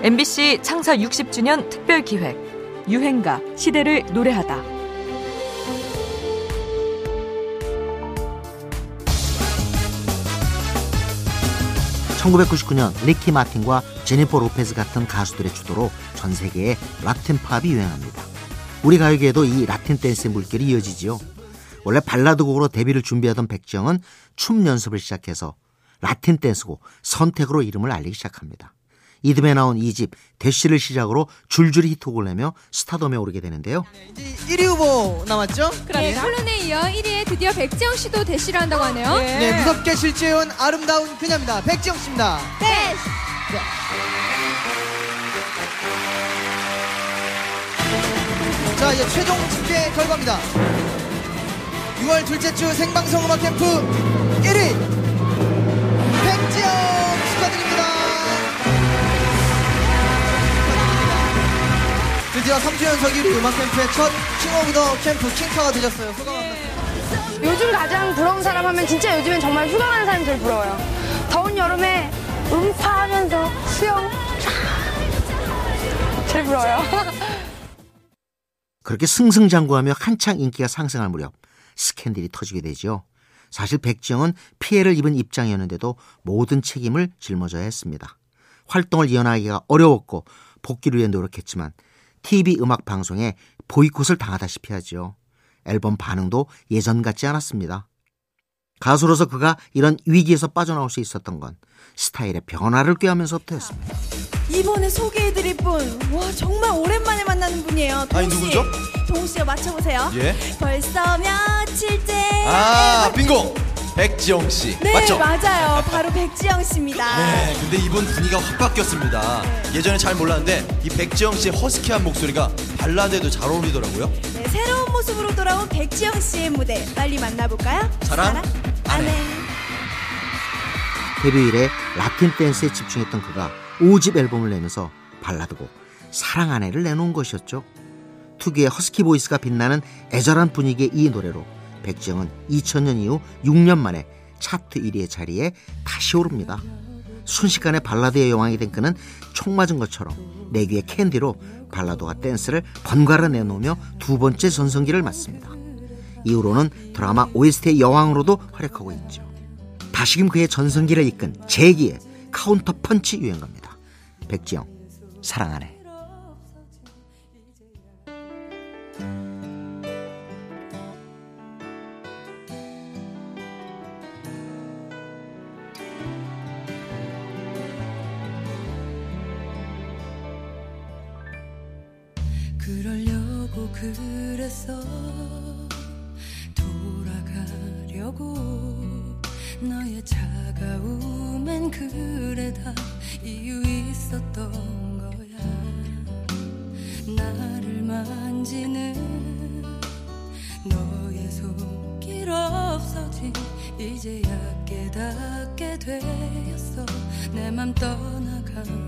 MBC 창사 60주년 특별 기획 유행가 시대를 노래하다. (1999년) 리키 마틴과 제니퍼 로페즈 같은 가수들의 주도로 전 세계에 라틴 팝이 유행합니다 우리 가요계에도 이 라틴 댄스의 물결이 이어지지요 원래 발라드 곡으로 데뷔를 준비하던 백지영은 춤 연습을 시작해서 라틴 댄스곡 선택으로 이름을 알리기 시작합니다. 이듬해 나온 이집 대시를 시작으로 줄줄이 히트곡을 내며 스타덤에 오르게 되는데요. 이제 1위 후보 남았죠? 네, 콜론에 이어 1위에 드디어 백지영 씨도 대시를 한다고 하네요. 네, 무섭게 실제해온 아름다운 그녀입니다. 백지영 씨입니다. 네. 자, 이제 최종 집계 결과입니다. 6월 둘째 주 생방송 음악 캠프 1위 백지영 축하드립니다. 드디어 3주 연속 1위 음악 캠프의 첫 King of the Camp 킹카가 되셨어요. 소감 한 말씀. 요즘 가장 부러운 사람 하면 진짜 요즘엔 정말 휴가 가는 사람이 제일 부러워요. 더운 여름에 음파하면서 수영 제일 부러워요. 그렇게 승승장구하며 한창 인기가 상승할 무렵 스캔들이 터지게 되죠. 사실 백지영은 피해를 입은 입장이었는데도 모든 책임을 짊어져야 했습니다. 활동을 이어나가기가 어려웠고 복귀를 위해 노력했지만 TV 음악 방송에 보이콧을 당하다시피 하지요. 앨범 반응도 예전 같지 않았습니다. 가수로서 그가 이런 위기에서 빠져나올 수 있었던 건 스타일의 변화를 꾀하면서부터였습니다. 이번에 소개해드릴 분, 와 정말 오랜만에 만나는 분이에요. 동우 아니, 씨. 누구죠? 동우 씨가 맞춰보세요. 예. 벌써 며칠째. 아, 빙고! 백지영 씨. 네, 맞죠? 맞아요. 바로 백지영 씨입니다. 네, 근데 이분 분위기가 확 바뀌었습니다. 예전에 잘 몰랐는데 이 백지영 씨의 허스키한 목소리가 발라드에도 잘 어울리더라고요. 네, 새로운 모습으로 돌아온 백지영 씨의 무대 빨리 만나볼까요? 사랑, 아내. 데뷔 이래 라틴 댄스에 집중했던 그가 5집 앨범을 내면서 발라드곡 사랑 안 해를 내놓은 것이었죠. 특유의 허스키 보이스가 빛나는 애절한 분위기의 이 노래로 백지영은 2000년 이후 6년 만에 차트 1위의 자리에 다시 오릅니다. 순식간에 발라드의 여왕이 된 그는 총 맞은 것처럼 내 귀에 캔디로 발라드와 댄스를 번갈아 내놓으며 두 번째 전성기를 맞습니다. 이후로는 드라마 OST의 여왕으로도 활약하고 있죠. 다시금 그의 전성기를 이끈 재기의 카운터 펀치 유행가입니다. 백지영 사랑 안 해. 그러려고 그랬어 돌아가려고 너의 차가움엔 그래 다 이유 있었던 거야. 나를 만지는 너의 손길 없어진 이제야 깨닫게 되었어. 내 맘 떠나간